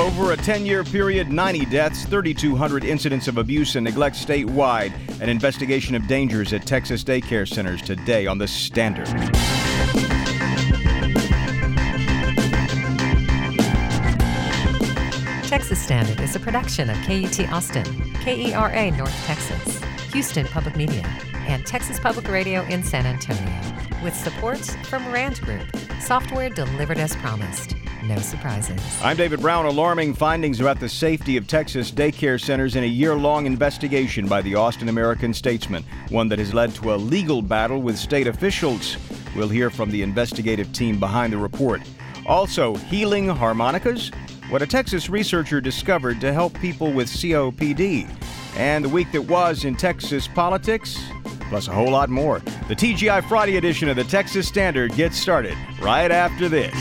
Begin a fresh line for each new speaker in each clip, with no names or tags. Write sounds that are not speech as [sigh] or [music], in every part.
Over a 10 year period, 90 deaths, 3,200 incidents of abuse and neglect statewide. An investigation of dangers at Texas daycare centers today on The Standard.
Texas Standard is a production of KUT Austin, KERA North Texas, Houston Public Media, and Texas Public Radio in San Antonio, with support from Rand Group, software delivered as promised. No surprises.
I'm David Brown. Alarming findings about the safety of Texas daycare centers in a year long investigation by the Austin American Statesman, one that has led to a legal battle with state officials. We'll hear from the investigative team behind the report. Also, healing harmonicas? What a Texas researcher discovered to help people with COPD. And the week that was in Texas politics, plus a whole lot more. The TGI Friday edition of the Texas Standard gets started right after this.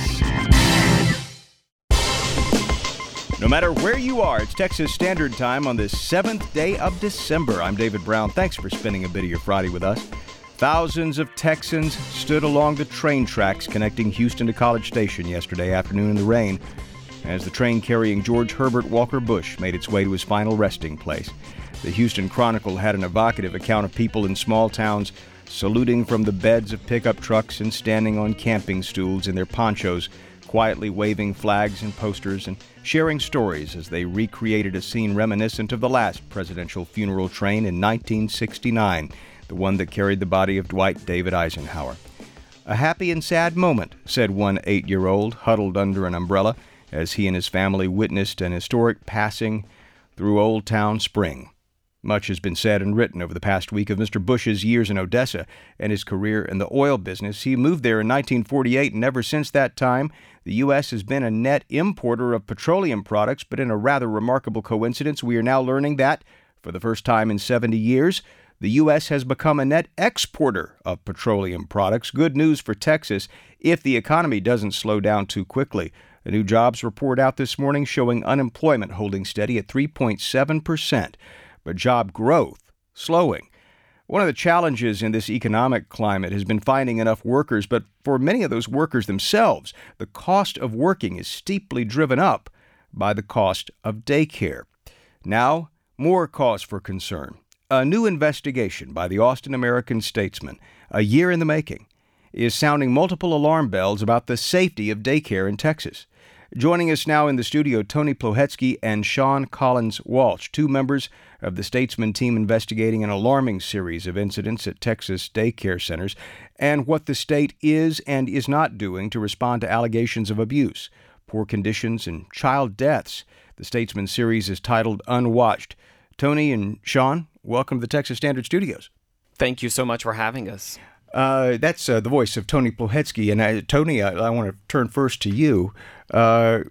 No matter where you are, it's Texas Standard Time on this seventh day of December. I'm David Brown. Thanks for spending a bit of your Friday with us. Thousands of Texans stood along the train tracks connecting Houston to College Station yesterday afternoon in the rain as the train carrying George Herbert Walker Bush made its way to his final resting place. The Houston Chronicle had an evocative account of people in small towns saluting from the beds of pickup trucks and standing on camping stools in their ponchos, quietly waving flags and posters and sharing stories as they recreated a scene reminiscent of the last presidential funeral train in 1969, the one that carried the body of Dwight David Eisenhower. A happy and sad moment, said one eight year old, huddled under an umbrella as he and his family witnessed an historic passing through Old Town Spring. Much has been said and written over the past week of Mr. Bush's years in Odessa and his career in the oil business. He moved there in 1948, and ever since that time, the U.S. has been a net importer of petroleum products. But in a rather remarkable coincidence, we are now learning that, for the first time in 70 years, the U.S. has become a net exporter of petroleum products. Good news for Texas if the economy doesn't slow down too quickly. A new jobs report out this morning showing unemployment holding steady at 3.7 percent but job growth slowing. One of the challenges in this economic climate has been finding enough workers, but for many of those workers themselves, the cost of working is steeply driven up by the cost of daycare. Now, more cause for concern. A new investigation by the Austin American Statesman, a year in the making, is sounding multiple alarm bells about the safety of daycare in Texas. Joining us now in the studio, Tony Plohetski and Sean Collins Walsh, two members of the Statesman team investigating an alarming series of incidents at Texas daycare centers and what the state is and is not doing to respond to allegations of abuse, poor conditions, and child deaths. The Statesman series is titled Unwatched. Tony and Sean, welcome to the Texas Standard Studios.
Thank you so much for having us.
Uh, that's uh, the voice of Tony Plohetski. And uh, Tony, I, I want to turn first to you. Uh,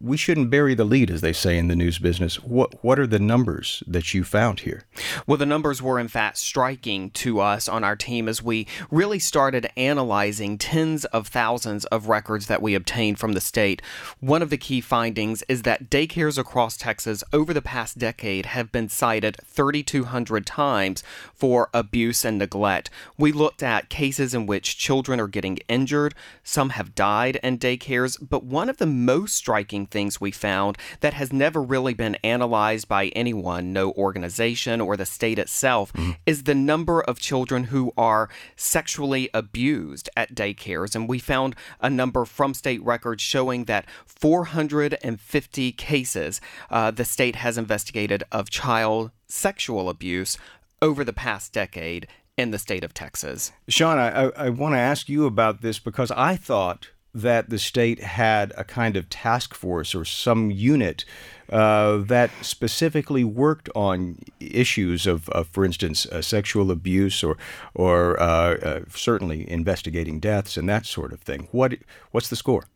we shouldn't bury the lead, as they say in the news business. What what are the numbers that you found here?
Well, the numbers were in fact striking to us on our team as we really started analyzing tens of thousands of records that we obtained from the state. One of the key findings is that daycares across Texas over the past decade have been cited 3,200 times for abuse and neglect. We looked at cases in which children are getting injured, some have died in daycares, but one of the most striking things we found that has never really been analyzed by anyone, no organization or the state itself, mm-hmm. is the number of children who are sexually abused at daycares. And we found a number from state records showing that 450 cases uh, the state has investigated of child sexual abuse over the past decade in the state of Texas.
Sean, I, I, I want to ask you about this because I thought that the state had a kind of task force or some unit uh, that specifically worked on issues of, of for instance, uh, sexual abuse or, or uh, uh certainly investigating deaths and that sort of thing. What, what's the score?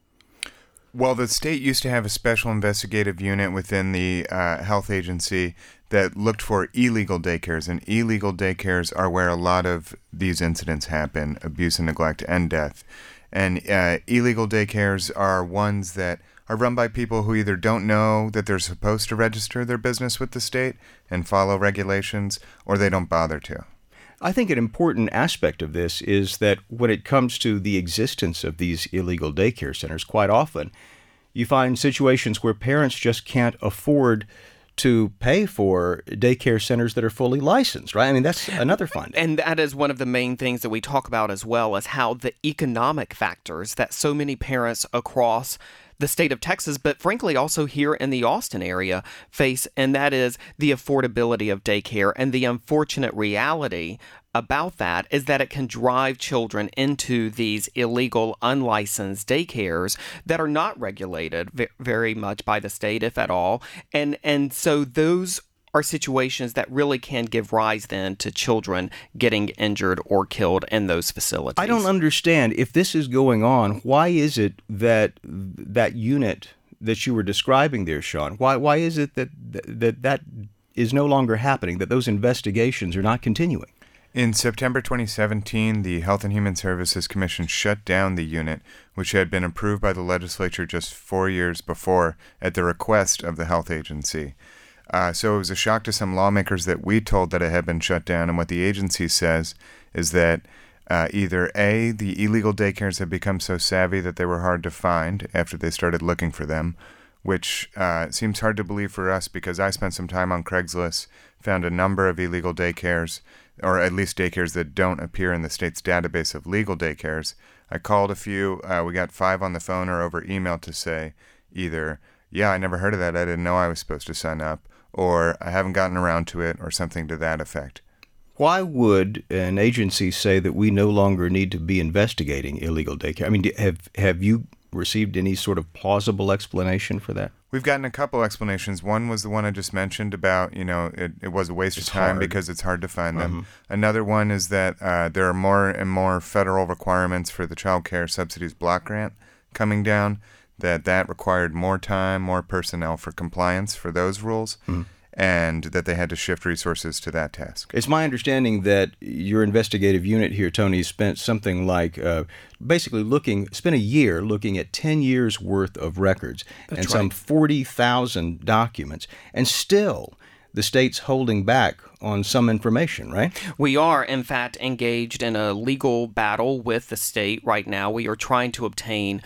Well, the state used to have a special investigative unit within the uh, health agency that looked for illegal daycares, and illegal daycares are where a lot of these incidents happen abuse and neglect and death. And uh, illegal daycares are ones that are run by people who either don't know that they're supposed to register their business with the state and follow regulations, or they don't bother to.
I think an important aspect of this is that when it comes to the existence of these illegal daycare centers, quite often you find situations where parents just can't afford to pay for daycare centers that are fully licensed, right? I mean, that's another fund.
And that is one of the main things that we talk about as well as how the economic factors that so many parents across the state of Texas, but frankly also here in the Austin area face, and that is the affordability of daycare and the unfortunate reality about that is that it can drive children into these illegal, unlicensed daycares that are not regulated very much by the state, if at all. And and so those are situations that really can give rise then to children getting injured or killed in those facilities.
I don't understand if this is going on. Why is it that that unit that you were describing there, Sean? Why why is it that that that is no longer happening? That those investigations are not continuing?
In September 2017, the Health and Human Services Commission shut down the unit, which had been approved by the legislature just four years before at the request of the health agency. Uh, so it was a shock to some lawmakers that we told that it had been shut down. And what the agency says is that uh, either A, the illegal daycares had become so savvy that they were hard to find after they started looking for them, which uh, seems hard to believe for us because I spent some time on Craigslist, found a number of illegal daycares or at least daycares that don't appear in the state's database of legal daycares. I called a few. Uh, we got five on the phone or over email to say either, yeah, I never heard of that. I didn't know I was supposed to sign up, or I haven't gotten around to it, or something to that effect.
Why would an agency say that we no longer need to be investigating illegal daycare? I mean, have have you received any sort of plausible explanation for that?
We've gotten a couple explanations. One was the one I just mentioned about, you know, it, it was a waste it's of time hard. because it's hard to find them. Mm-hmm. Another one is that uh, there are more and more federal requirements for the child care subsidies block grant coming down, that that required more time, more personnel for compliance for those rules. Mm-hmm and that they had to shift resources to that task.
It's my understanding that your investigative unit here, Tony, spent something like uh, basically looking, spent a year looking at 10 years worth of records That's and right. some 40,000 documents, and still the state's holding back on some information, right?
We are, in fact, engaged in a legal battle with the state right now. We are trying to obtain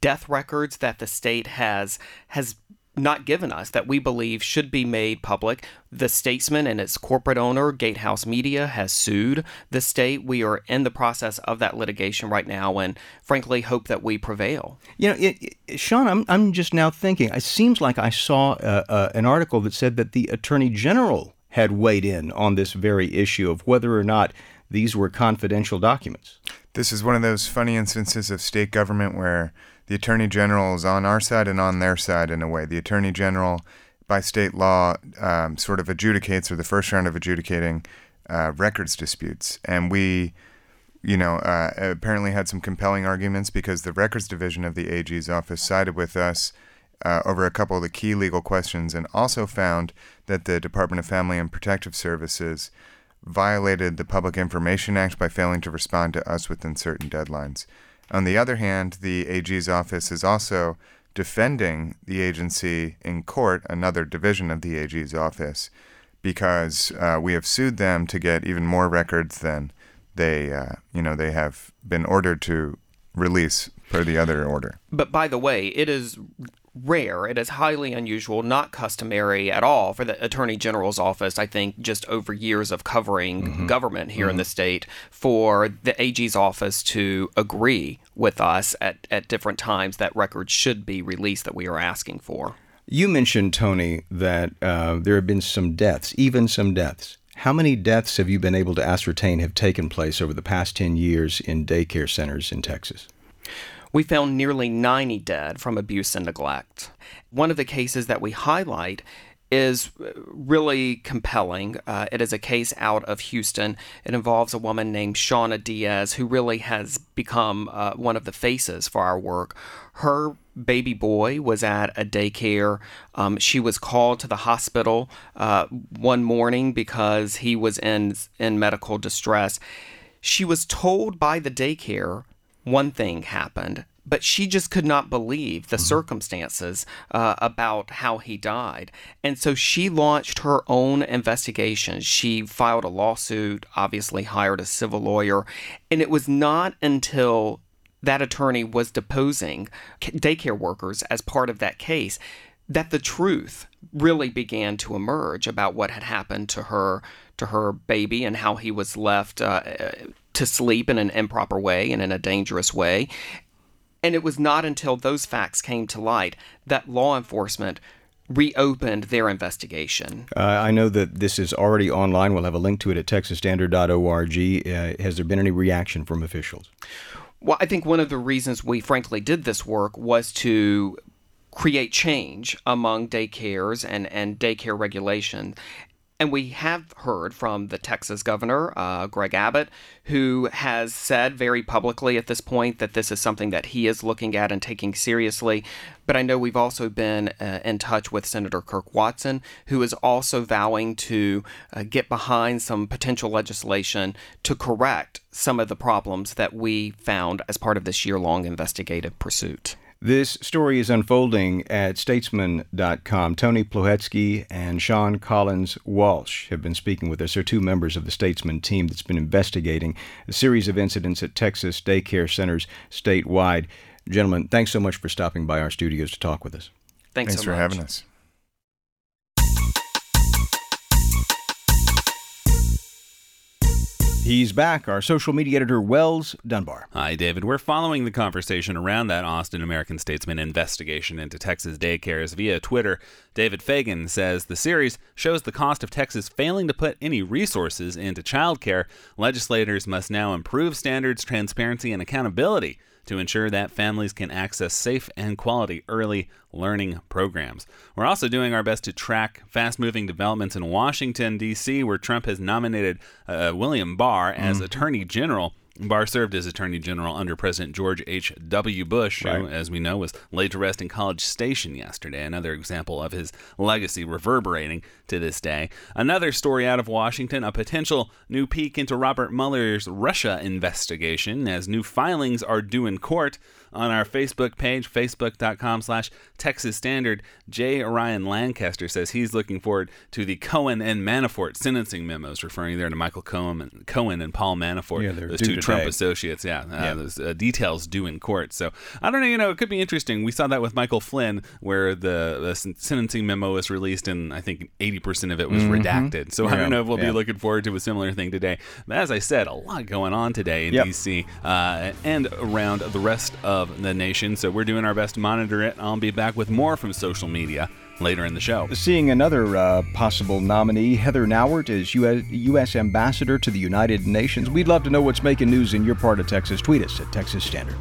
death records that the state has has not given us that we believe should be made public. The Statesman and its corporate owner, Gatehouse Media, has sued the state. We are in the process of that litigation right now and frankly hope that we prevail.
You know, it, it, Sean, I'm, I'm just now thinking, it seems like I saw uh, uh, an article that said that the Attorney General had weighed in on this very issue of whether or not these were confidential documents.
This is one of those funny instances of state government where the Attorney General is on our side and on their side in a way. The Attorney General, by state law, um, sort of adjudicates, or the first round of adjudicating uh, records disputes. And we, you know, uh, apparently had some compelling arguments because the records division of the AG's office sided with us. Uh, over a couple of the key legal questions, and also found that the Department of Family and Protective Services violated the Public Information Act by failing to respond to us within certain deadlines. On the other hand, the AG's office is also defending the agency in court, another division of the AG's office, because uh, we have sued them to get even more records than they, uh, you know, they have been ordered to release per the other order.
But by the way, it is rare. It is highly unusual, not customary at all for the Attorney General's office, I think, just over years of covering mm-hmm. government here mm-hmm. in the state, for the AG's office to agree with us at, at different times that records should be released that we are asking for.
You mentioned, Tony, that uh, there have been some deaths, even some deaths. How many deaths have you been able to ascertain have taken place over the past 10 years in daycare centers in Texas?
We found nearly 90 dead from abuse and neglect. One of the cases that we highlight is really compelling. Uh, it is a case out of Houston. It involves a woman named Shauna Diaz, who really has become uh, one of the faces for our work. Her baby boy was at a daycare. Um, she was called to the hospital uh, one morning because he was in in medical distress. She was told by the daycare one thing happened, but she just could not believe the mm-hmm. circumstances uh, about how he died. And so she launched her own investigation. She filed a lawsuit, obviously hired a civil lawyer. And it was not until that attorney was deposing daycare workers as part of that case, that the truth really began to emerge about what had happened to her to her baby and how he was left uh, to sleep in an improper way and in a dangerous way. And it was not until those facts came to light that law enforcement reopened their investigation.
Uh, I know that this is already online. We'll have a link to it at texasstandard.org. Uh, has there been any reaction from officials?
Well, I think one of the reasons we frankly did this work was to create change among daycares and, and daycare regulation. And we have heard from the Texas governor, uh, Greg Abbott, who has said very publicly at this point that this is something that he is looking at and taking seriously. But I know we've also been uh, in touch with Senator Kirk Watson, who is also vowing to uh, get behind some potential legislation to correct some of the problems that we found as part of this year long investigative pursuit.
This story is unfolding at statesman.com. Tony Plohetski and Sean Collins Walsh have been speaking with us. They're two members of the Statesman team that's been investigating a series of incidents at Texas daycare centers statewide. Gentlemen, thanks so much for stopping by our studios to talk with us.
Thanks,
thanks
so
for having us.
He's back, our social media editor, Wells Dunbar.
Hi, David. We're following the conversation around that Austin American Statesman investigation into Texas daycares via Twitter. David Fagan says the series shows the cost of Texas failing to put any resources into childcare. Legislators must now improve standards, transparency, and accountability to ensure that families can access safe and quality early learning programs. We're also doing our best to track fast moving developments in Washington, D.C., where Trump has nominated uh, William Barr as mm. Attorney General. Barr served as Attorney General under President George H.W. Bush, right. who, as we know, was laid to rest in College Station yesterday. Another example of his legacy reverberating to this day. Another story out of Washington a potential new peek into Robert Mueller's Russia investigation as new filings are due in court on our Facebook page, facebook.com slash Texas Standard. J. Ryan Lancaster says he's looking forward to the Cohen and Manafort sentencing memos, referring there to Michael Cohen and, Cohen and Paul Manafort,
yeah,
those two. Trump associates. Yeah, uh, yeah. those uh, details due in court. So I don't know, you know, it could be interesting. We saw that with Michael Flynn, where the, the sentencing memo was released and I think 80% of it was mm-hmm. redacted. So yeah. I don't know if we'll be looking forward to a similar thing today. But as I said, a lot going on today in yep. D.C. Uh, and around the rest of of the nation, so we're doing our best to monitor it. I'll be back with more from social media later in the show.
Seeing another uh, possible nominee, Heather Nauert, is US, U.S. Ambassador to the United Nations. We'd love to know what's making news in your part of Texas. Tweet us at Texas Standard.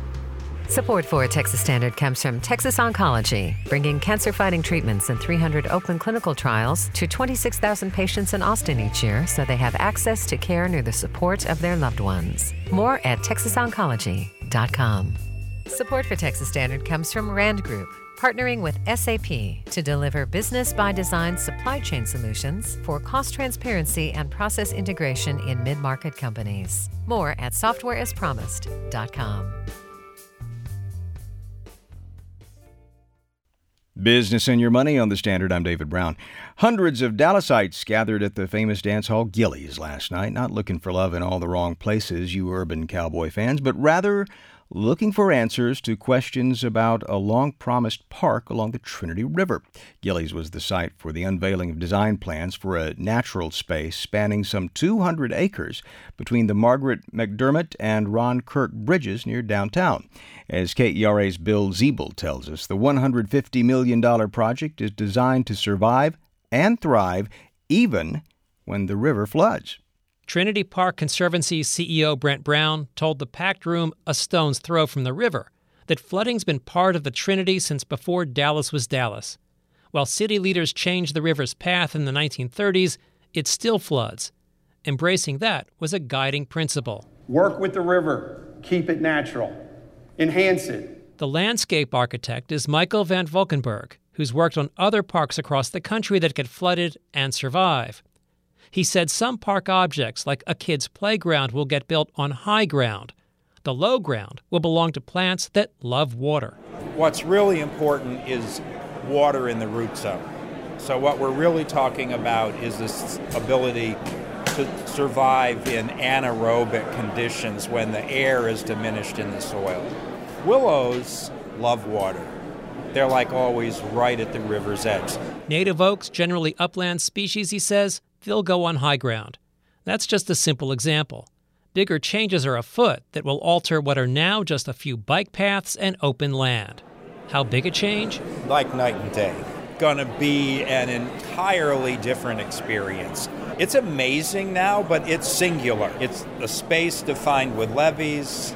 Support for Texas Standard comes from Texas Oncology, bringing cancer fighting treatments and 300 open clinical trials to 26,000 patients in Austin each year so they have access to care near the support of their loved ones. More at texasoncology.com. Support for Texas Standard comes from Rand Group, partnering with SAP to deliver business by design supply chain solutions for cost transparency and process integration in mid market companies. More at softwareaspromised.com.
Business and Your Money on the Standard. I'm David Brown. Hundreds of Dallasites gathered at the famous dance hall Gilley's last night, not looking for love in all the wrong places, you urban cowboy fans, but rather looking for answers to questions about a long promised park along the Trinity River. Gilley's was the site for the unveiling of design plans for a natural space spanning some 200 acres between the Margaret McDermott and Ron Kirk bridges near downtown. As KERA's Bill Zeeble tells us, the $150 million project is designed to survive and thrive even when the river floods.
Trinity Park Conservancy CEO Brent Brown told the packed room a stone's throw from the river that flooding's been part of the Trinity since before Dallas was Dallas. While city leaders changed the river's path in the 1930s, it still floods. Embracing that was a guiding principle.
Work with the river, keep it natural, enhance it.
The landscape architect is Michael Van Valkenburgh, who's worked on other parks across the country that get flooded and survive. He said some park objects, like a kid's playground, will get built on high ground. The low ground will belong to plants that love water.
What's really important is water in the root zone. So, what we're really talking about is this ability to survive in anaerobic conditions when the air is diminished in the soil. Willows love water. They're like always right at the river's edge.
Native oaks, generally upland species, he says, they'll go on high ground. That's just a simple example. Bigger changes are afoot that will alter what are now just a few bike paths and open land. How big a change?
Like night and day. Gonna be an entirely different experience. It's amazing now, but it's singular. It's a space defined with levees,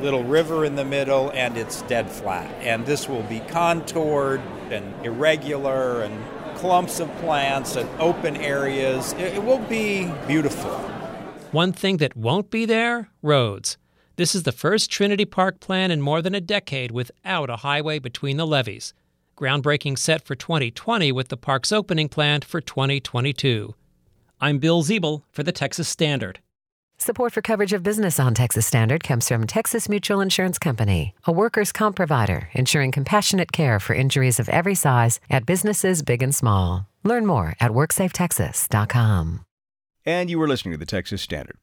little river in the middle, and it's dead flat. And this will be contoured and irregular and clumps of plants and open areas. It, will be beautiful.
One thing that won't be there roads. This is the first Trinity Park plan in more than a decade without a highway between the levees. Groundbreaking set for 2020 with the park's opening planned for 2022. I'm Bill Zeeble for the Texas Standard.
Support for coverage of business on Texas Standard comes from Texas Mutual Insurance Company, a workers' comp provider ensuring compassionate care for injuries of every size at businesses big and small. Learn more at WorksafeTexas.com.
And you were listening to the Texas Standard.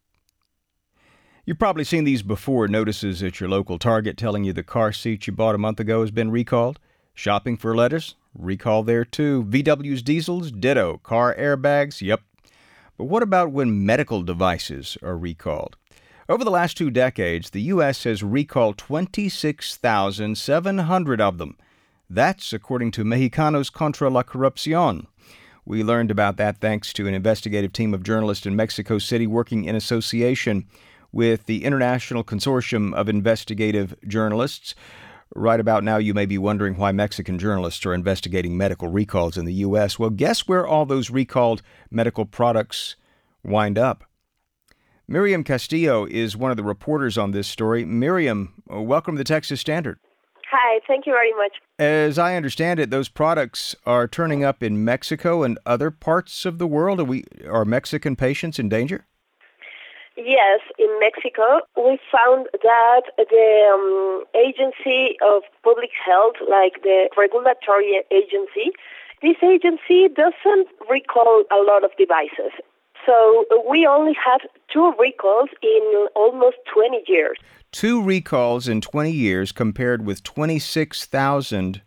You've probably seen these before notices at your local Target telling you the car seat you bought a month ago has been recalled. Shopping for lettuce? Recall there too. VW's diesels? Ditto. Car airbags? Yep, but what about when medical devices are recalled? Over the last two decades, the U.S. has recalled 26,700 of them. That's according to Mexicanos contra la Corrupción. We learned about that thanks to an investigative team of journalists in Mexico City working in association with the International Consortium of Investigative Journalists. Right about now, you may be wondering why Mexican journalists are investigating medical recalls in the U.S. Well, guess where all those recalled medical products wind up? Miriam Castillo is one of the reporters on this story. Miriam, uh, welcome to the Texas Standard.
Hi, thank you very much.
As I understand it, those products are turning up in Mexico and other parts of the world. Are, we, are Mexican patients in danger?
Yes, in Mexico, we found that the um, agency of public health, like the regulatory agency, this agency doesn't recall a lot of devices. So we only have two recalls in almost 20 years.
Two recalls in 20 years compared with 26,000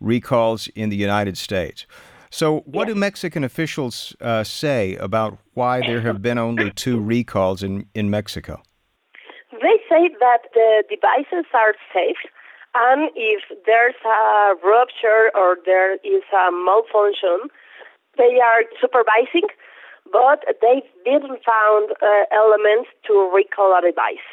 recalls in the United States. So, what do Mexican officials uh, say about why there have been only two recalls in, in Mexico?
They say that the devices are safe, and if there's a rupture or there is a malfunction, they are supervising, but they didn't found uh, elements to recall a device.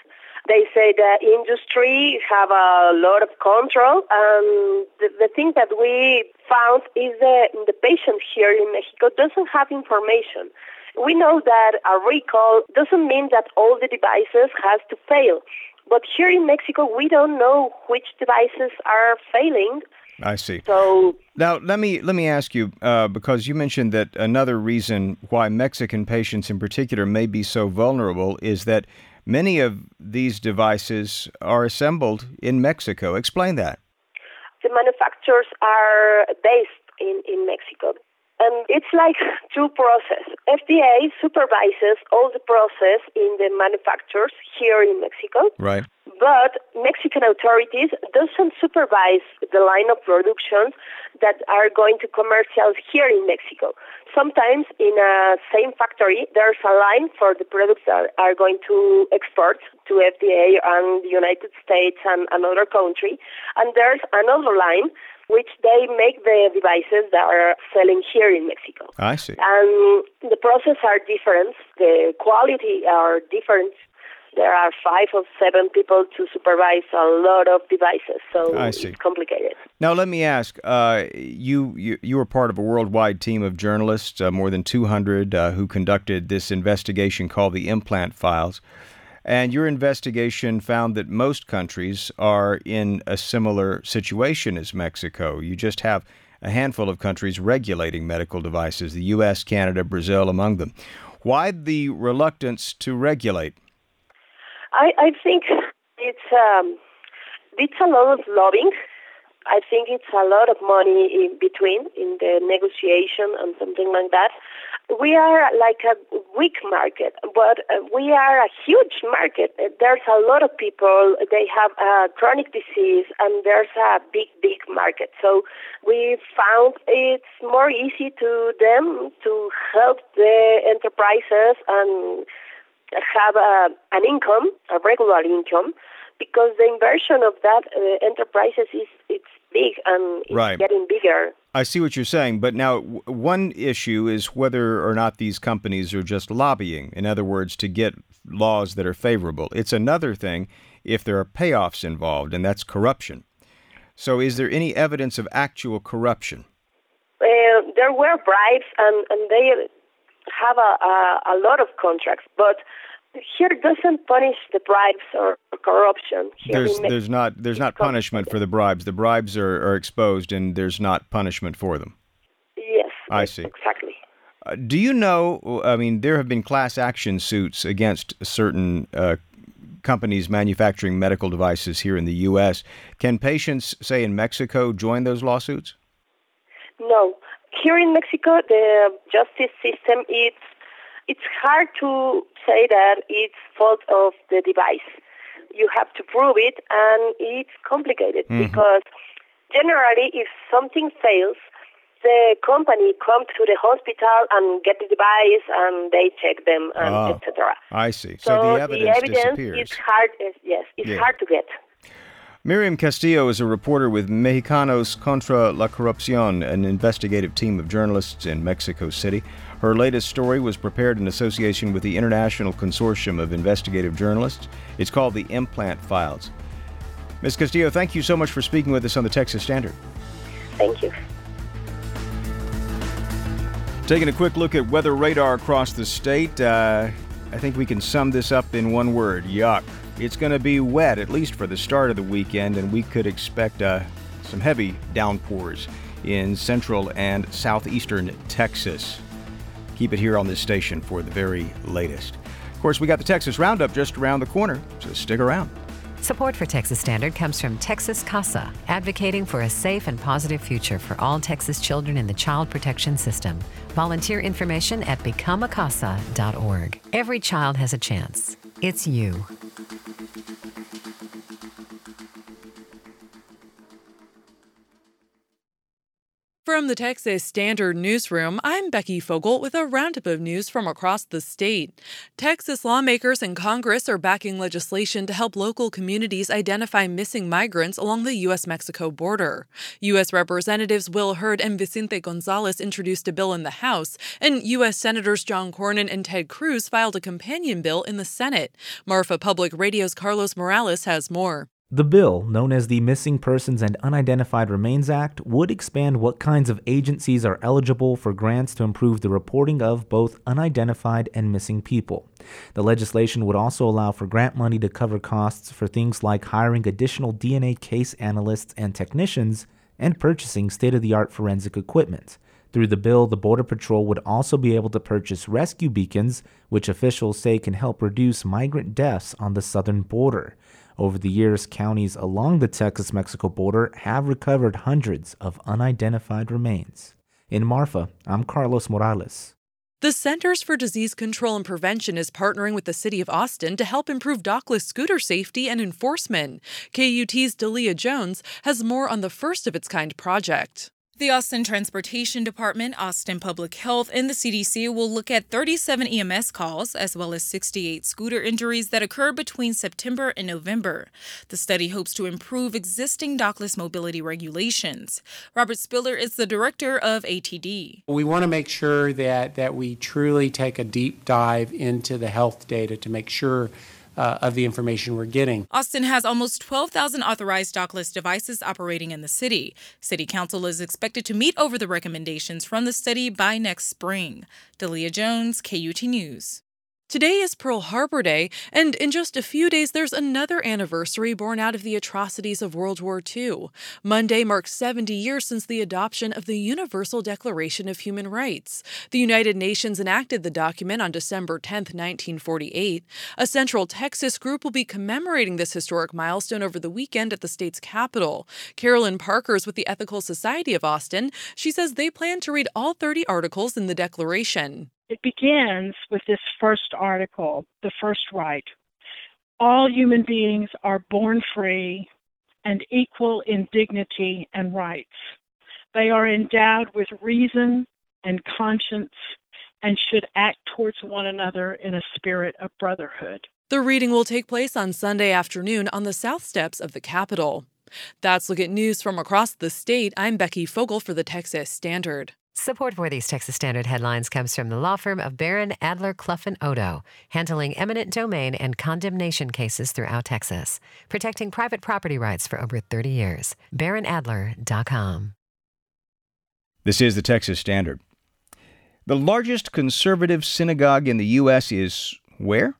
They say the industry have a lot of control, and the, the thing that we found is that the patient here in Mexico doesn't have information. We know that a recall doesn't mean that all the devices has to fail. But here in Mexico, we don't know which devices are failing.
I see.
So
now let me let me ask you uh, because you mentioned that another reason why Mexican patients in particular may be so vulnerable is that Many of these devices are assembled in Mexico. Explain that.
The manufacturers are based in, in Mexico. And it's like two process. FDA supervises all the process in the manufacturers here in Mexico.
Right.
But Mexican authorities doesn't supervise the line of production that are going to commercial here in Mexico. Sometimes in a same factory, there's a line for the products that are going to export to FDA and the United States and another country. And there's another line which they make the devices that are selling here in Mexico.
I see.
And the process are different. The quality are different. There are five or seven people to supervise a lot of devices, so
I see.
it's complicated.
Now, let me ask: uh, you, you you were part of a worldwide team of journalists, uh, more than 200, uh, who conducted this investigation called the Implant Files. And your investigation found that most countries are in a similar situation as Mexico. You just have a handful of countries regulating medical devices, the U.S., Canada, Brazil among them. Why the reluctance to regulate?
I, I think it's, um, it's a lot of lobbying I think it's a lot of money in between in the negotiation and something like that. We are like a weak market, but uh, we are a huge market. There's a lot of people, they have a chronic disease, and there's a big, big market. So we found it's more easy to them to help the enterprises and have a, an income, a regular income, because the inversion of that uh, enterprises is it's big and it's
right.
getting bigger.
I see what you're saying, but now one issue is whether or not these companies are just lobbying. In other words, to get laws that are favorable. It's another thing if there are payoffs involved, and that's corruption. So, is there any evidence of actual corruption?
Uh, there were bribes, and, and they have a, a, a lot of contracts, but here doesn't punish the bribes or corruption. Here
there's there's not there's not punishment for the bribes. The bribes are, are exposed, and there's not punishment for them.
Yes,
I see
exactly.
Uh, do you know? I mean, there have been class action suits against certain uh, companies manufacturing medical devices here in the U.S. Can patients, say in Mexico, join those lawsuits?
No. Here in Mexico, the justice system is it's hard to say that it's fault of the device. You have to prove it, and it's complicated mm-hmm. because generally, if something fails, the company comes to the hospital and get the device, and they check them, and oh, etc.
I see.
So,
so the evidence,
the evidence
disappears.
is hard. Yes, it's
yeah.
hard to get.
Miriam Castillo is a reporter with Mexicanos contra la Corrupción, an investigative team of journalists in Mexico City. Her latest story was prepared in association with the International Consortium of Investigative Journalists. It's called The Implant Files. Ms. Castillo, thank you so much for speaking with us on the Texas Standard.
Thank you.
Taking a quick look at weather radar across the state, uh, I think we can sum this up in one word yuck. It's going to be wet, at least for the start of the weekend, and we could expect uh, some heavy downpours in central and southeastern Texas. Keep it here on this station for the very latest. Of course, we got the Texas Roundup just around the corner, so stick around.
Support for Texas Standard comes from Texas CASA, advocating for a safe and positive future for all Texas children in the child protection system. Volunteer information at becomeacasa.org. Every child has a chance. It's you.
From the Texas Standard Newsroom, I'm Becky Fogel with a roundup of news from across the state. Texas lawmakers and Congress are backing legislation to help local communities identify missing migrants along the U.S. Mexico border. U.S. Representatives Will Hurd and Vicente Gonzalez introduced a bill in the House, and U.S. Senators John Cornyn and Ted Cruz filed a companion bill in the Senate. Marfa Public Radio's Carlos Morales has more.
The bill, known as the Missing Persons and Unidentified Remains Act, would expand what kinds of agencies are eligible for grants to improve the reporting of both unidentified and missing people. The legislation would also allow for grant money to cover costs for things like hiring additional DNA case analysts and technicians and purchasing state of the art forensic equipment. Through the bill, the Border Patrol would also be able to purchase rescue beacons, which officials say can help reduce migrant deaths on the southern border. Over the years, counties along the Texas Mexico border have recovered hundreds of unidentified remains. In Marfa, I'm Carlos Morales.
The Centers for Disease Control and Prevention is partnering with the City of Austin to help improve dockless scooter safety and enforcement. KUT's Delia Jones has more on the first of its kind project.
The Austin Transportation Department, Austin Public Health, and the CDC will look at 37 EMS calls as well as 68 scooter injuries that occurred between September and November. The study hopes to improve existing dockless mobility regulations. Robert Spiller is the director of ATD.
We want to make sure that, that we truly take a deep dive into the health data to make sure uh, of the information we're getting.
Austin has almost 12,000 authorized dockless devices operating in the city. City Council is expected to meet over the recommendations from the study by next spring. Delia Jones, KUT News.
Today is Pearl Harbor Day, and in just a few days, there's another anniversary born out of the atrocities of World War II. Monday marks 70 years since the adoption of the Universal Declaration of Human Rights. The United Nations enacted the document on December 10, 1948. A Central Texas group will be commemorating this historic milestone over the weekend at the state's capital. Carolyn Parker's with the Ethical Society of Austin. She says they plan to read all 30 articles in the Declaration.
It begins with this first article, the first right. All human beings are born free and equal in dignity and rights. They are endowed with reason and conscience and should act towards one another in a spirit of brotherhood.
The reading will take place on Sunday afternoon on the south steps of the Capitol. That's Look at News from across the state. I'm Becky Fogel for the Texas Standard.
Support for these Texas Standard headlines comes from the law firm of Barron, Adler, Clough, and Oddo, handling eminent domain and condemnation cases throughout Texas, protecting private property rights for over 30 years. BarronAdler.com.
This is the Texas Standard. The largest conservative synagogue in the U.S. is where?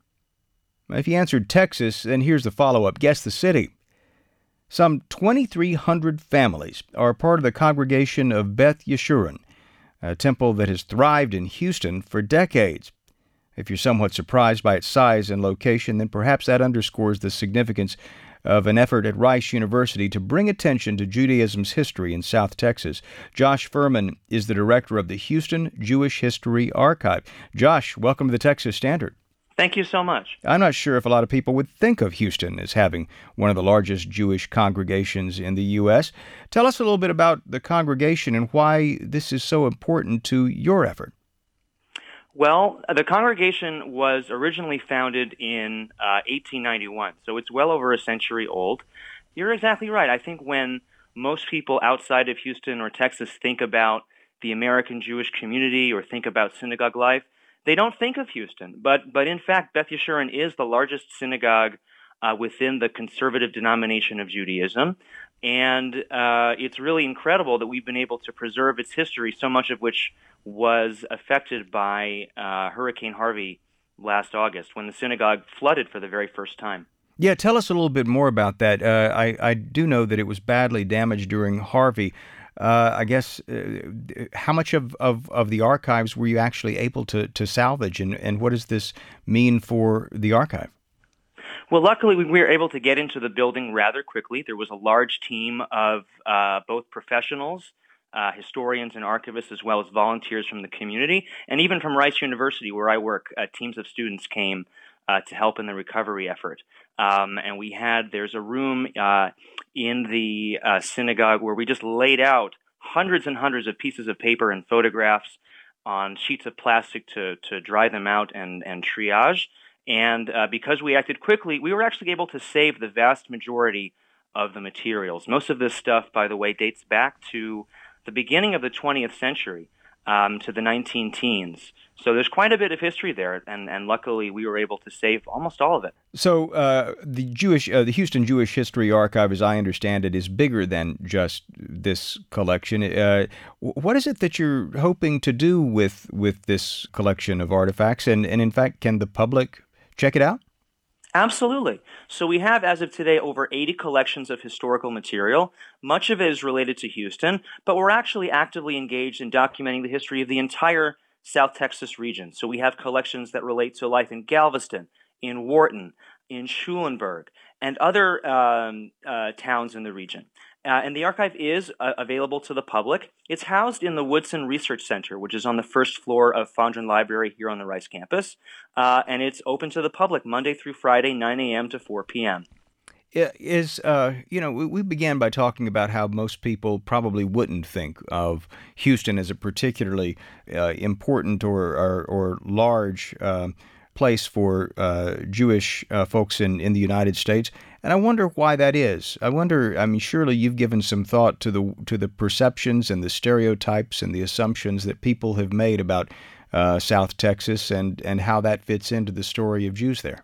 If you answered Texas, then here's the follow up guess the city. Some 2,300 families are part of the congregation of Beth Yeshurun a temple that has thrived in Houston for decades. If you're somewhat surprised by its size and location, then perhaps that underscores the significance of an effort at Rice University to bring attention to Judaism's history in South Texas. Josh Furman is the director of the Houston Jewish History Archive. Josh, welcome to the Texas Standard.
Thank you so much.
I'm not sure if a lot of people would think of Houston as having one of the largest Jewish congregations in the U.S. Tell us a little bit about the congregation and why this is so important to your effort.
Well, the congregation was originally founded in uh, 1891, so it's well over a century old. You're exactly right. I think when most people outside of Houston or Texas think about the American Jewish community or think about synagogue life, they don't think of Houston, but but in fact, Beth Yeshurun is the largest synagogue uh, within the conservative denomination of Judaism, and uh, it's really incredible that we've been able to preserve its history, so much of which was affected by uh, Hurricane Harvey last August, when the synagogue flooded for the very first time.
Yeah, tell us a little bit more about that. Uh, I I do know that it was badly damaged during Harvey uh, I guess, uh, how much of, of, of the archives were you actually able to, to salvage, and, and what does this mean for the archive?
Well, luckily, we were able to get into the building rather quickly. There was a large team of uh, both professionals, uh, historians, and archivists, as well as volunteers from the community, and even from Rice University, where I work. Uh, teams of students came uh, to help in the recovery effort. Um, and we had, there's a room uh, in the uh, synagogue where we just laid out hundreds and hundreds of pieces of paper and photographs on sheets of plastic to, to dry them out and, and triage. And uh, because we acted quickly, we were actually able to save the vast majority of the materials. Most of this stuff, by the way, dates back to the beginning of the 20th century um, to the 19 teens. So there's quite a bit of history there, and, and luckily we were able to save almost all of it.
So uh, the Jewish, uh, the Houston Jewish History Archive, as I understand it, is bigger than just this collection. Uh, what is it that you're hoping to do with with this collection of artifacts, and and in fact, can the public check it out?
Absolutely. So we have, as of today, over 80 collections of historical material. Much of it is related to Houston, but we're actually actively engaged in documenting the history of the entire South Texas region. So we have collections that relate to life in Galveston, in Wharton, in Schulenburg, and other um, uh, towns in the region. Uh, and the archive is uh, available to the public. It's housed in the Woodson Research Center, which is on the first floor of Fondren Library here on the Rice campus. Uh, and it's open to the public Monday through Friday, 9 a.m. to 4 p.m.
Is, uh, you know, we began by talking about how most people probably wouldn't think of Houston as a particularly uh, important or, or, or large uh, place for uh, Jewish uh, folks in, in the United States, and I wonder why that is. I wonder. I mean, surely you've given some thought to the to the perceptions and the stereotypes and the assumptions that people have made about uh, South Texas and and how that fits into the story of Jews there.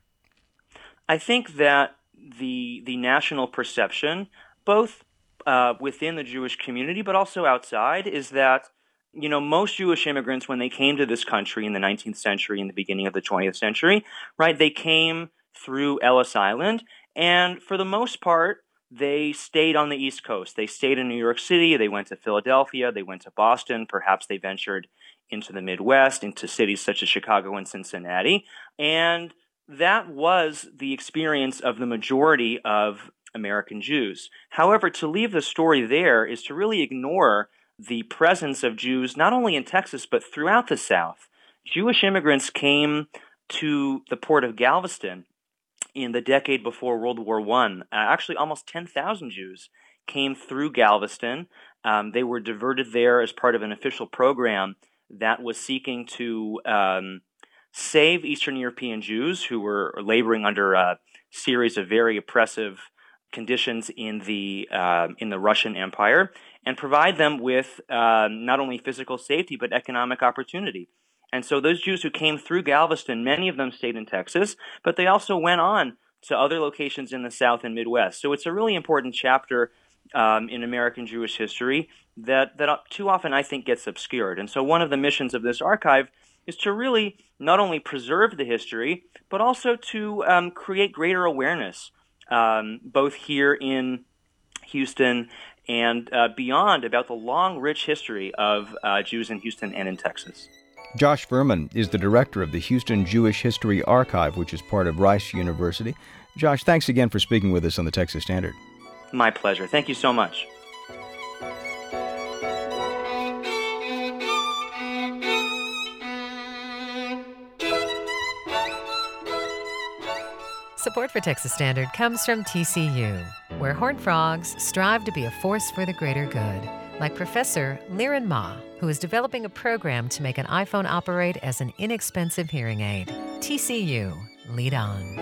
I think that the the national perception, both uh, within the Jewish community but also outside, is that you know, most Jewish immigrants, when they came to this country in the 19th century and the beginning of the 20th century, right, they came through Ellis Island. And for the most part, they stayed on the East Coast. They stayed in New York City. They went to Philadelphia. They went to Boston. Perhaps they ventured into the Midwest, into cities such as Chicago and Cincinnati. And that was the experience of the majority of American Jews. However, to leave the story there is to really ignore the presence of Jews not only in Texas but throughout the South. Jewish immigrants came to the port of Galveston in the decade before World War I. Uh, actually, almost 10,000 Jews came through Galveston. Um, they were diverted there as part of an official program that was seeking to um, save Eastern European Jews who were laboring under a series of very oppressive conditions in the uh, in the Russian Empire and provide them with uh, not only physical safety but economic opportunity. And so those Jews who came through Galveston, many of them stayed in Texas, but they also went on to other locations in the South and Midwest. So it's a really important chapter um, in American Jewish history that, that too often I think gets obscured. And so one of the missions of this archive is to really not only preserve the history, but also to um, create greater awareness, um, both here in Houston and uh, beyond, about the long, rich history of uh, Jews in Houston and in Texas.
Josh Furman is the director of the Houston Jewish History Archive, which is part of Rice University. Josh, thanks again for speaking with us on the Texas Standard.
My pleasure. Thank you so much.
Support for Texas Standard comes from TCU, where horned frogs strive to be a force for the greater good, like Professor Liran Ma, who is developing a program to make an iPhone operate as an inexpensive hearing aid. TCU, lead on.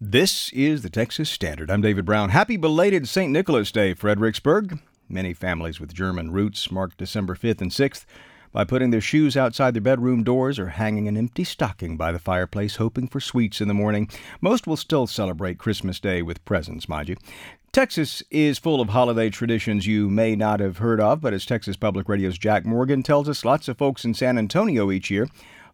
This is the Texas Standard. I'm David Brown. Happy belated St. Nicholas Day, Fredericksburg. Many families with German roots mark December 5th and 6th by putting their shoes outside their bedroom doors or hanging an empty stocking by the fireplace, hoping for sweets in the morning. Most will still celebrate Christmas Day with presents, mind you. Texas is full of holiday traditions you may not have heard of, but as Texas Public Radio's Jack Morgan tells us, lots of folks in San Antonio each year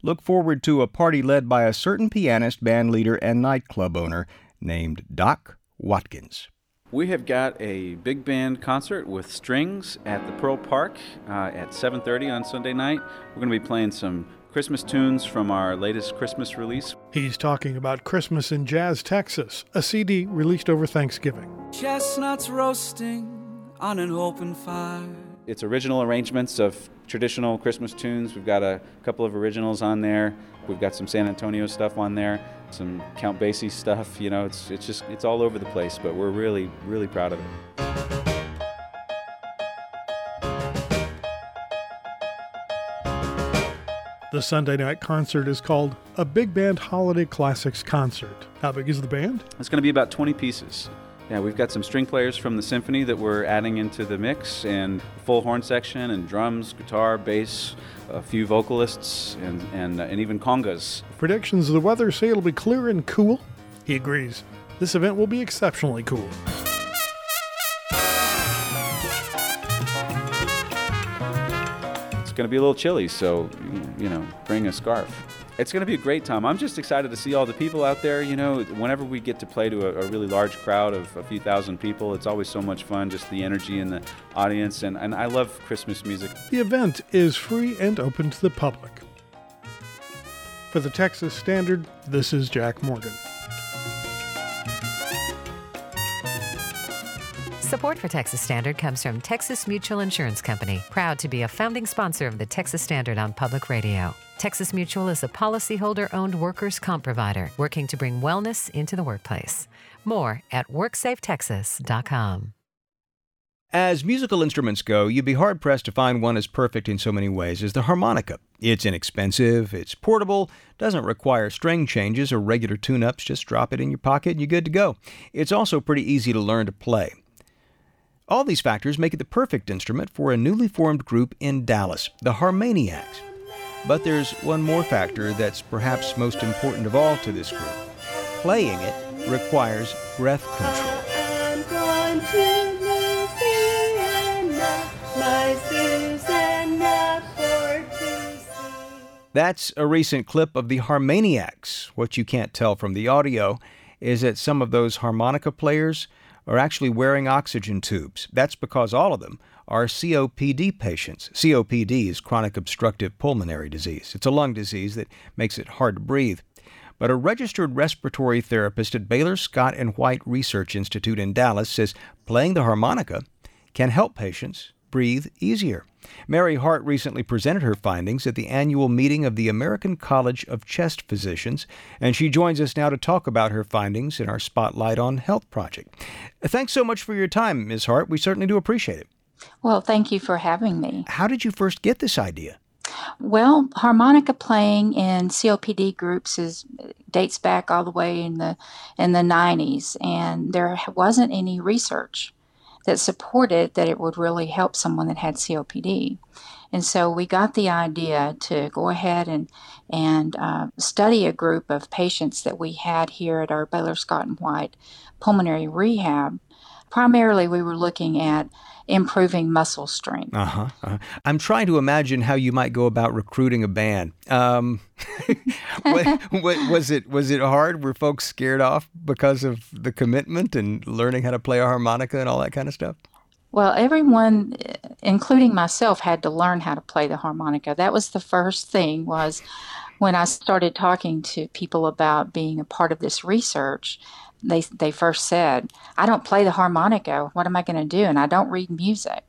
look forward to a party led by a certain pianist, band leader, and nightclub owner named Doc Watkins.
We have got a big band concert with strings at the Pearl Park uh, at 7:30 on Sunday night. We're going to be playing some Christmas tunes from our latest Christmas release.
He's talking about Christmas in Jazz, Texas, a CD released over Thanksgiving.
Chestnuts roasting on an open fire.
It's original arrangements of traditional Christmas tunes. We've got a couple of originals on there. We've got some San Antonio stuff on there some Count Basie stuff. You know, it's it's just it's all over the place, but we're really really proud of it.
The Sunday night concert is called a Big Band Holiday Classics Concert. How big is the band?
It's going to be about 20 pieces. Yeah, we've got some string players from the symphony that we're adding into the mix, and full horn section, and drums, guitar, bass, a few vocalists, and, and, uh, and even congas.
Predictions of the weather say it'll be clear and cool. He agrees. This event will be exceptionally cool.
It's going to be a little chilly, so, you know, bring a scarf it's going to be a great time. I'm just excited to see all the people out there. You know, whenever we get to play to a, a, really large crowd of a few thousand people, it's always so much fun, just the energy in the audience. And, and I love Christmas music.
The event is free and open to the public. For the Texas Standard, this is Jack Morgan.
Support for Texas Standard comes from Texas Mutual Insurance Company, proud to be a founding sponsor of the Texas Standard on public radio. Texas Mutual is a policyholder owned workers' comp provider working to bring wellness into the workplace. More at WorksafeTexas.com.
As musical instruments go, you'd be hard pressed to find one as perfect in so many ways as the harmonica. It's inexpensive, it's portable, doesn't require string changes or regular tune ups, just drop it in your pocket and you're good to go. It's also pretty easy to learn to play. All these factors make it the perfect instrument for a newly formed group in Dallas, the Harmaniacs. But there's one more factor that's perhaps most important of all to this group. Playing it requires breath control. That's a recent clip of the Harmaniacs. What you can't tell from the audio is that some of those harmonica players are actually wearing oxygen tubes. That's because all of them are COPD patients. COPD is chronic obstructive pulmonary disease. It's a lung disease that makes it hard to breathe. But a registered respiratory therapist at Baylor Scott and White Research Institute in Dallas says playing the harmonica can help patients breathe easier. Mary Hart recently presented her findings at the annual meeting of the American College of Chest Physicians, and she joins us now to talk about her findings in our Spotlight on Health project. Thanks so much for your time, Ms. Hart. We certainly do appreciate it.
Well, thank you for having me.
How did you first get this idea?
Well, harmonica playing in COPD groups is dates back all the way in the in the 90s and there wasn't any research that supported that it would really help someone that had COPD. And so we got the idea to go ahead and and uh, study a group of patients that we had here at our Baylor Scott and White pulmonary rehab. Primarily, we were looking at improving muscle strength.
Uh-huh, uh-huh. I'm trying to imagine how you might go about recruiting a band. Um, [laughs] what, what, was it was it hard? Were folks scared off because of the commitment and learning how to play a harmonica and all that kind of stuff?
Well, everyone, including myself, had to learn how to play the harmonica. That was the first thing. Was when I started talking to people about being a part of this research they they first said, "I don't play the harmonica. What am I going to do?" And I don't read music.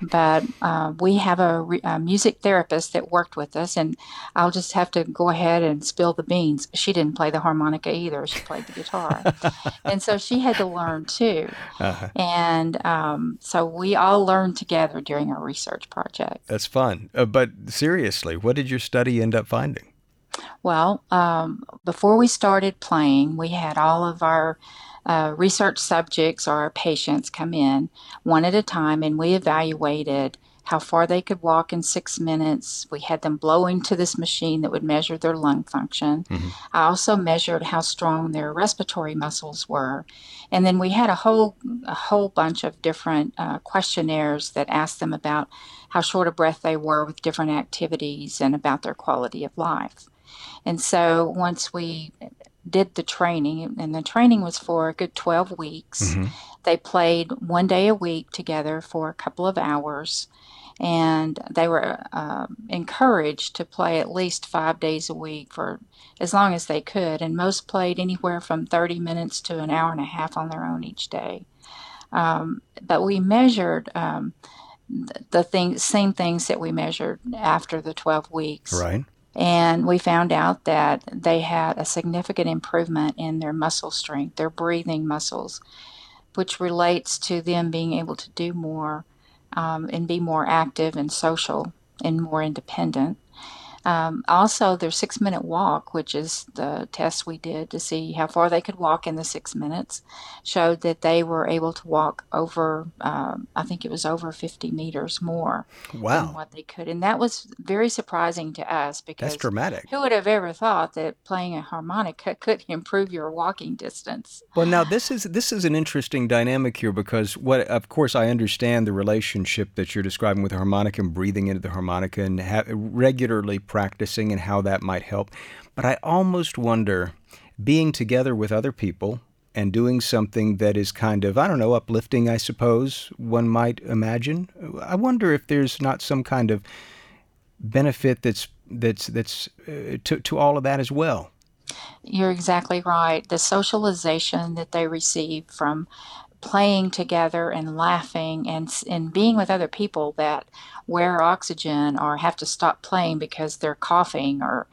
But uh, we have a, re- a, music therapist that worked with us, and I'll just have to go ahead and spill the beans. She didn't play the harmonica either; she played the guitar, [laughs] and so she had to learn too. Uh-huh. And um, so we all learned together during our research project.
That's fun. Uh, but seriously, what did your study end up finding?
Well, um, before we started playing, we had all of our uh, research subjects or our patients come in one at a time and we evaluated how far they could walk in six minutes. We had them blow into this machine that would measure their lung function. Mm-hmm. I also measured how strong their respiratory muscles were. And then we had a whole, a whole bunch of different uh, questionnaires that asked them about how short of breath they were with different activities and about their quality of life. And so once we did the training, and the training was for a good 12 weeks, mm-hmm. they played one day a week together for a couple of hours. And they were uh, encouraged to play at least five days a week for as long as they could. And most played anywhere from 30 minutes to an hour and a half on their own each day. Um, but we measured um, the thing, same things that we measured after the 12 weeks.
Right.
And we found out that they had a significant improvement in their muscle strength, their breathing muscles, which relates to them being able to do more um, and be more active and social and more independent. Um, also, their six minute walk, which is the test we did to see how far they could walk in the six minutes, showed that they were able to walk over, um, I think it was over 50 meters more
wow.
than what they could. And that was very surprising to us because
That's dramatic.
who would have ever thought that playing a harmonica [laughs] could improve your walking distance?
Well, now this is this is an interesting dynamic here because what, of course, I understand the relationship that you're describing with the harmonica and breathing into the harmonica and ha- regularly practicing and how that might help. But I almost wonder being together with other people and doing something that is kind of, I don't know, uplifting, I suppose, one might imagine. I wonder if there's not some kind of benefit that's that's that's uh, to to all of that as well.
You're exactly right. The socialization that they receive from playing together and laughing and and being with other people that wear oxygen or have to stop playing because they're coughing or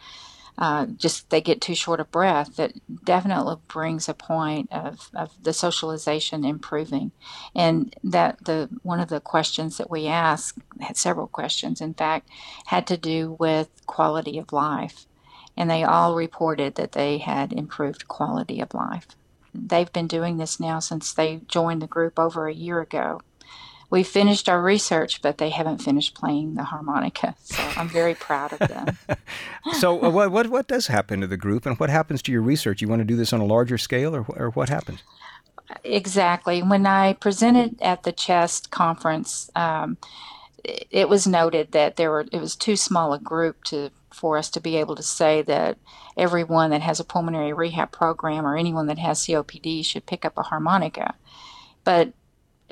uh, just they get too short of breath that definitely brings a point of, of the socialization improving. And that the one of the questions that we asked had several questions in fact had to do with quality of life. And they all reported that they had improved quality of life they've been doing this now since they joined the group over a year ago we finished our research, but they haven't finished playing the harmonica. So I'm very proud of them. [laughs]
so, uh, what, what, what does happen to the group and what happens to your research? You want to do this on a larger scale or, or what happens?
Exactly. When I presented at the CHEST conference, um, it was noted that there were it was too small a group to for us to be able to say that everyone that has a pulmonary rehab program or anyone that has COPD should pick up a harmonica. But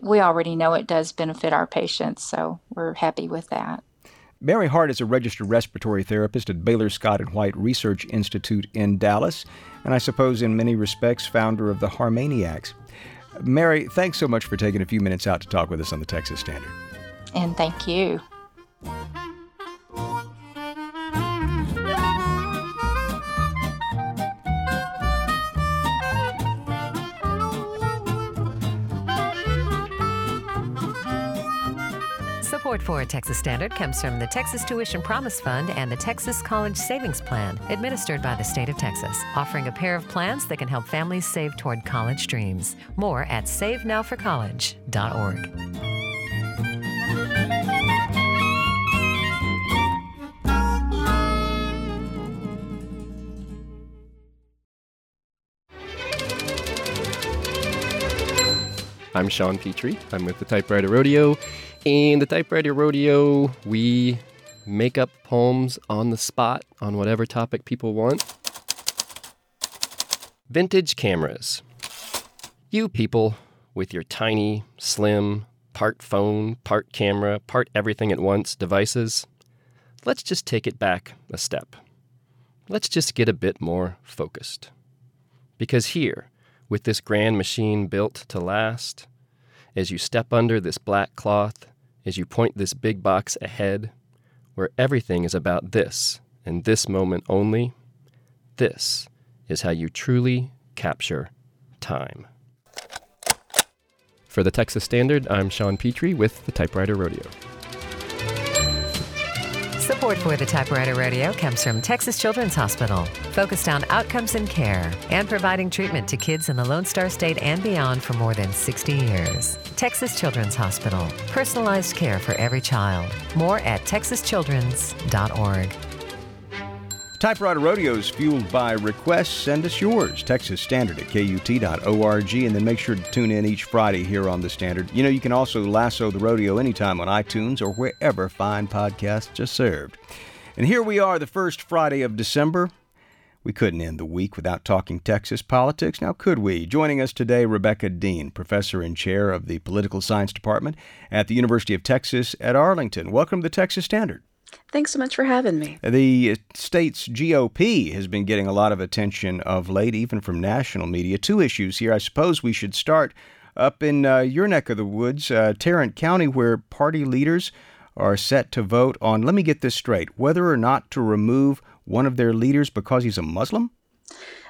we already know it does benefit our patients, so we're happy with that.
Mary Hart is a registered respiratory therapist at Baylor Scott and White Research Institute in Dallas, and I suppose in many respects founder of the Harmaniacs. Mary, thanks so much for taking a few minutes out to talk with us on the Texas Standard.
And thank you.
Support for Texas Standard comes from the Texas Tuition Promise Fund and the Texas College Savings Plan, administered by the state of Texas, offering a pair of plans that can help families save toward college dreams. More at savenowforcollege.org.
I'm Sean Petrie. I'm with the Typewriter Rodeo. In the Typewriter Rodeo, we make up poems on the spot on whatever topic people want. Vintage cameras. You people with your tiny, slim, part phone, part camera, part everything at once devices, let's just take it back a step. Let's just get a bit more focused. Because here, with this grand machine built to last, as you step under this black cloth, as you point this big box ahead, where everything is about this and this moment only, this is how you truly capture time. For the Texas Standard, I'm Sean Petrie with the Typewriter Rodeo.
Support for the Typewriter Rodeo comes from Texas Children's Hospital, focused on outcomes and care and providing treatment to kids in the Lone Star State and beyond for more than 60 years. Texas Children's Hospital, personalized care for every child. More at texaschildren's.org.
Typewriter Rodeo is fueled by requests. Send us yours. Texas Standard at KUT.org. And then make sure to tune in each Friday here on the Standard. You know, you can also lasso the rodeo anytime on iTunes or wherever fine podcasts are served. And here we are, the first Friday of December. We couldn't end the week without talking Texas politics, now could we? Joining us today, Rebecca Deen, professor and chair of the Political Science Department at the University of Texas at Arlington. Welcome to the Texas Standard.
Thanks so much for having me.
The state's GOP has been getting a lot of attention of late, even from national media. Two issues here. I suppose we should start up in uh, your neck of the woods, uh, Tarrant County, where party leaders are set to vote on, let me get this straight, whether or not to remove one of their leaders because he's a Muslim?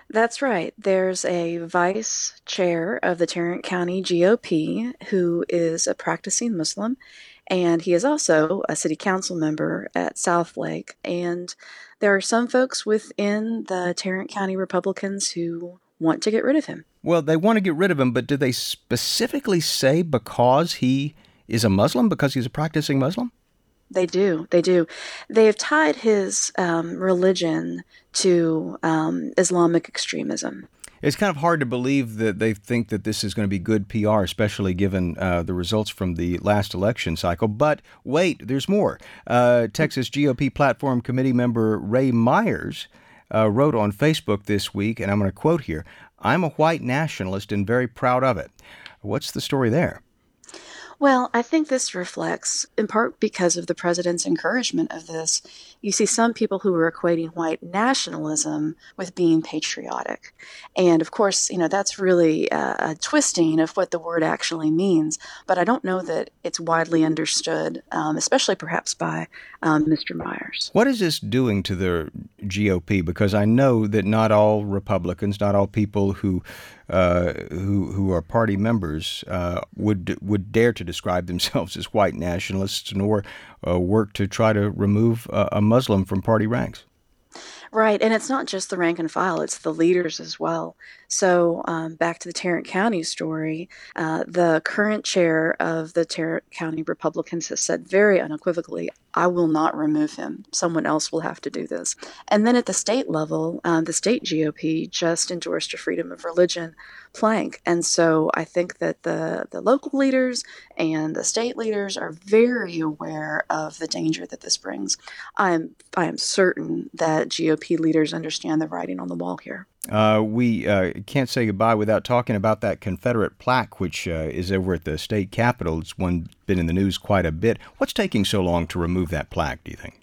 That's right. There's a vice chair of the Tarrant County GOP who is a practicing Muslim, and he is also a city council member at Southlake. And there are some folks within the Tarrant County Republicans who want to get rid of him.
Well, they want to get rid of him, but do they specifically say because he is a Muslim, because he's a practicing Muslim?
They do. They do. They have tied his um, religion to um, Islamic extremism.
It's kind of hard to believe that they think that this is going to be good PR, especially given uh, the results from the last election cycle. But wait, there's more. Uh, Texas GOP Platform Committee member Ray Myers uh, wrote on Facebook this week, and I'm going to quote here I'm a white nationalist and very proud of it. What's the story there?
Well, I think this reflects, in part because of the president's encouragement of this, you see some people who are equating white nationalism with being patriotic. And of course, you know, that's really a, a twisting of what the word actually means. But I don't know that it's widely understood, um, especially perhaps by um, Mr. Myers.
What is this doing to the GOP? Because I know that not all Republicans, not all people who uh, who who are party members uh, would would dare to describe themselves [laughs] as white nationalists, nor uh, work to try to remove a Muslim from party ranks.
Right, and it's not just the rank and file; it's the leaders as well. So, um, back to the Tarrant County story, uh, the current chair of the Tarrant County Republicans has said very unequivocally, I will not remove him. Someone else will have to do this. And then at the state level, um, the state GOP just endorsed a freedom of religion plank. And so I think that the, the local leaders and the state leaders are very aware of the danger that this brings. I'm, I am certain that GOP leaders understand the writing on the wall here.
Uh, we uh, can't say goodbye without talking about that Confederate plaque, which uh, is over at the state capitol. It's one been in the news quite a bit. What's taking so long to remove that plaque? Do you think?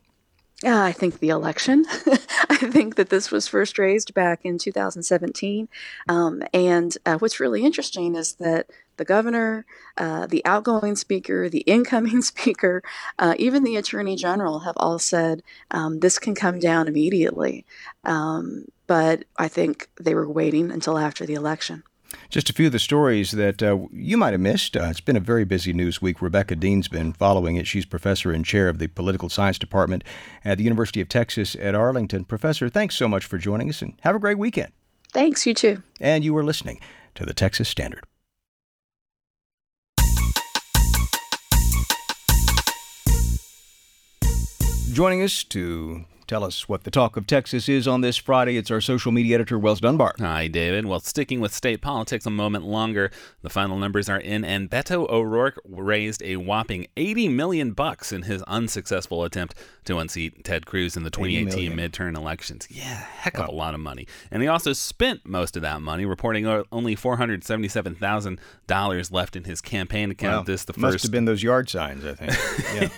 Uh, I think the election. [laughs] I think that this was first raised back in 2017. Um, and uh, what's really interesting is that the governor, uh, the outgoing speaker, the incoming [laughs] speaker, uh, even the attorney general have all said um, this can come down immediately. Um, but I think they were waiting until after the election.
Just a few of the stories that uh, you might have missed. Uh, it's been a very busy news week. Rebecca Deen's been following it. She's professor and chair of the political science department at the University of Texas at Arlington. Professor, thanks so much for joining us and have a great weekend.
Thanks, you too.
And you were listening to the Texas Standard. Joining us to tell us what the talk of Texas is on this Friday. It's our social media editor, Wells Dunbar.
Hi, David. Well, sticking with state politics a moment longer, the final numbers are in, and Beto O'Rourke raised a whopping 80 million bucks in his unsuccessful attempt to unseat Ted Cruz in the 2018 midterm elections. Yeah, heck of a lot of money. And he also spent most of that money, reporting only $477,000 left in his campaign account.
Wow.
This the first Must
have been those yard signs, I think. [laughs]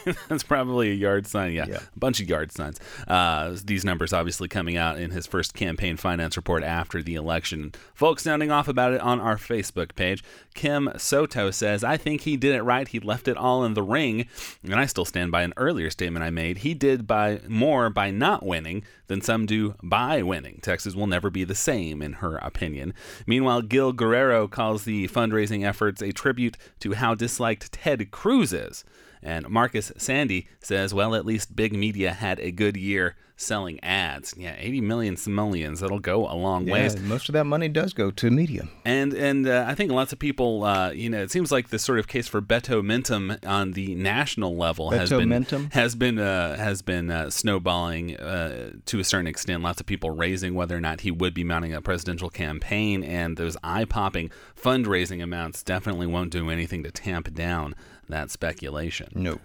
Yeah.
That's probably a yard sign. Yeah,
Yeah.
a bunch of yard signs. Uh, Uh, these numbers obviously coming out in his first campaign finance report after the election. Folks sounding off about it on our Facebook page. Kim Soto says, I think he did it right. He left it all in the ring. And I still stand by an earlier statement I made. He did by more by not winning than some do by winning. Texas will never be the same, in her opinion. Meanwhile, Gil Guerrero calls the fundraising efforts a tribute to how disliked Ted Cruz is. And Marcus Sandy says, well, at least big media had a good year selling ads. Yeah, 80 million simoleons. That'll go a long
Yeah,
ways.
most of that money does go to media.
And and uh, I think lots of people, uh, you know, it seems like the sort of case for Beto Mentum on the national level has been has been uh, has been uh, snowballing uh, to a certain extent. Lots of people raising whether or not he would be mounting a presidential campaign, and those eye popping fundraising amounts definitely won't do anything to tamp down that speculation.
No.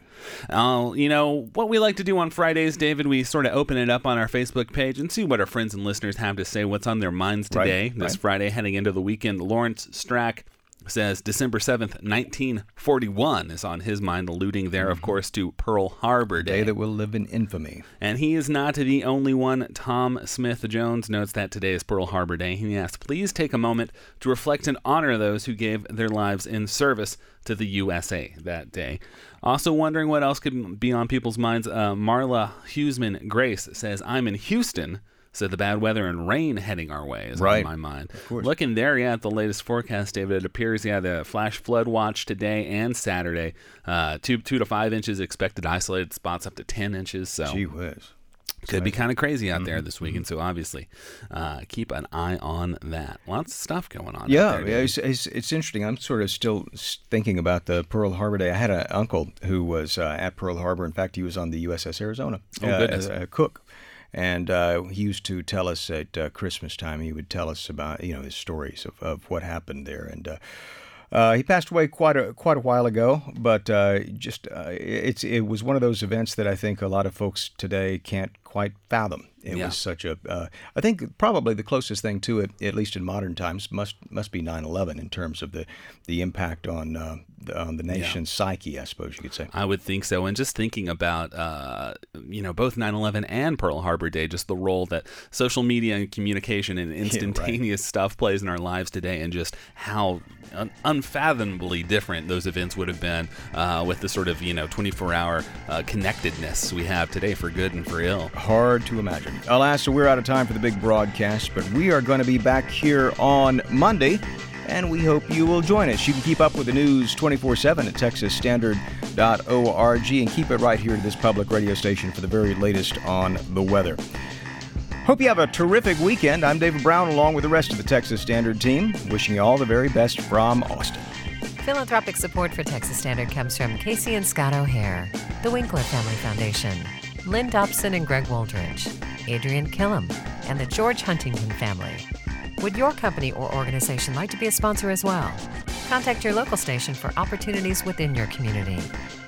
Uh, you know, what we like to do on Fridays, David, we sort of open it up on our Facebook page and see what our friends and listeners have to say, what's on their minds
Right,
today, this
right.
Friday heading into the weekend. Lawrence Strack says December 7th, 1941 is on his mind, alluding there, of course, to Pearl Harbor
Day
Day.
that will live in infamy.
And he is not the only one. Tom Smith Jones notes that today is Pearl Harbor Day. He asks, please take a moment to reflect and honor those who gave their lives in service to the USA that day. Also, wondering what else could be on people's minds. Uh, Marla Hughesman Grace says, I'm in Houston. So the bad weather and rain heading our way is
Right.
on my mind. Looking there, yeah, at the latest forecast, David, it appears, yeah, the flash flood watch today and Saturday. Uh, two, two to five inches expected, isolated spots up to 10 inches. So
Gee whiz.
could be kind of crazy out there
Mm-hmm.
this weekend. So obviously, uh, keep an eye on that. Lots of stuff going on.
Yeah,
there,
yeah it's, it's, it's interesting. I'm sort of still thinking about the Pearl Harbor Day. I had an uncle who was uh, at Pearl Harbor. In fact, he was on the USS Arizona
Oh,
uh,
goodness.
as a cook. And uh, he used to tell us at uh, Christmas time, he would tell us about, you know, his stories of, of what happened there. And uh, uh, he passed away quite a quite a while ago, but uh, just uh, it's it was one of those events that I think a lot of folks today can't quite fathom. It
Yeah.
was such a, uh, I think probably the closest thing to it, at least in modern times, must must be 9/11 in terms of the the impact on uh, the, on the nation's psyche. I suppose you could say.
I would think so. And just thinking about, uh, you know, both 9 11 and Pearl Harbor Day, just the role that social media and communication and [laughs] instantaneous stuff plays in our lives today, and just how un- unfathomably different those events would have been uh, with the sort of, you know, 24 hour uh, connectedness we have today for good and for ill.
Hard to imagine. Alas, so we're out of time for the big broadcast, but we are going to be back here on Monday, and we hope you will join us. You can keep up with the news 24 7 at texasstandard.org and keep it right here to this public radio station for the very latest on the weather. Hope you have a terrific weekend. I'm David Brown, along with the rest of the Texas Standard team, wishing you all the very best from Austin.
Philanthropic support for Texas Standard comes from Casey and Scott O'Hare, the Winkler Family Foundation, Lynn Dobson and Greg Woldridge, Adrian Killam, and the George Huntington family. Would your company or organization like to be a sponsor as well? Contact your local station for opportunities within your community.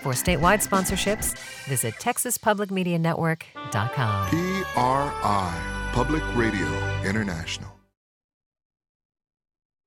For statewide sponsorships, visit TexasPublicMediaNetwork.com.
PRI, Public Radio International.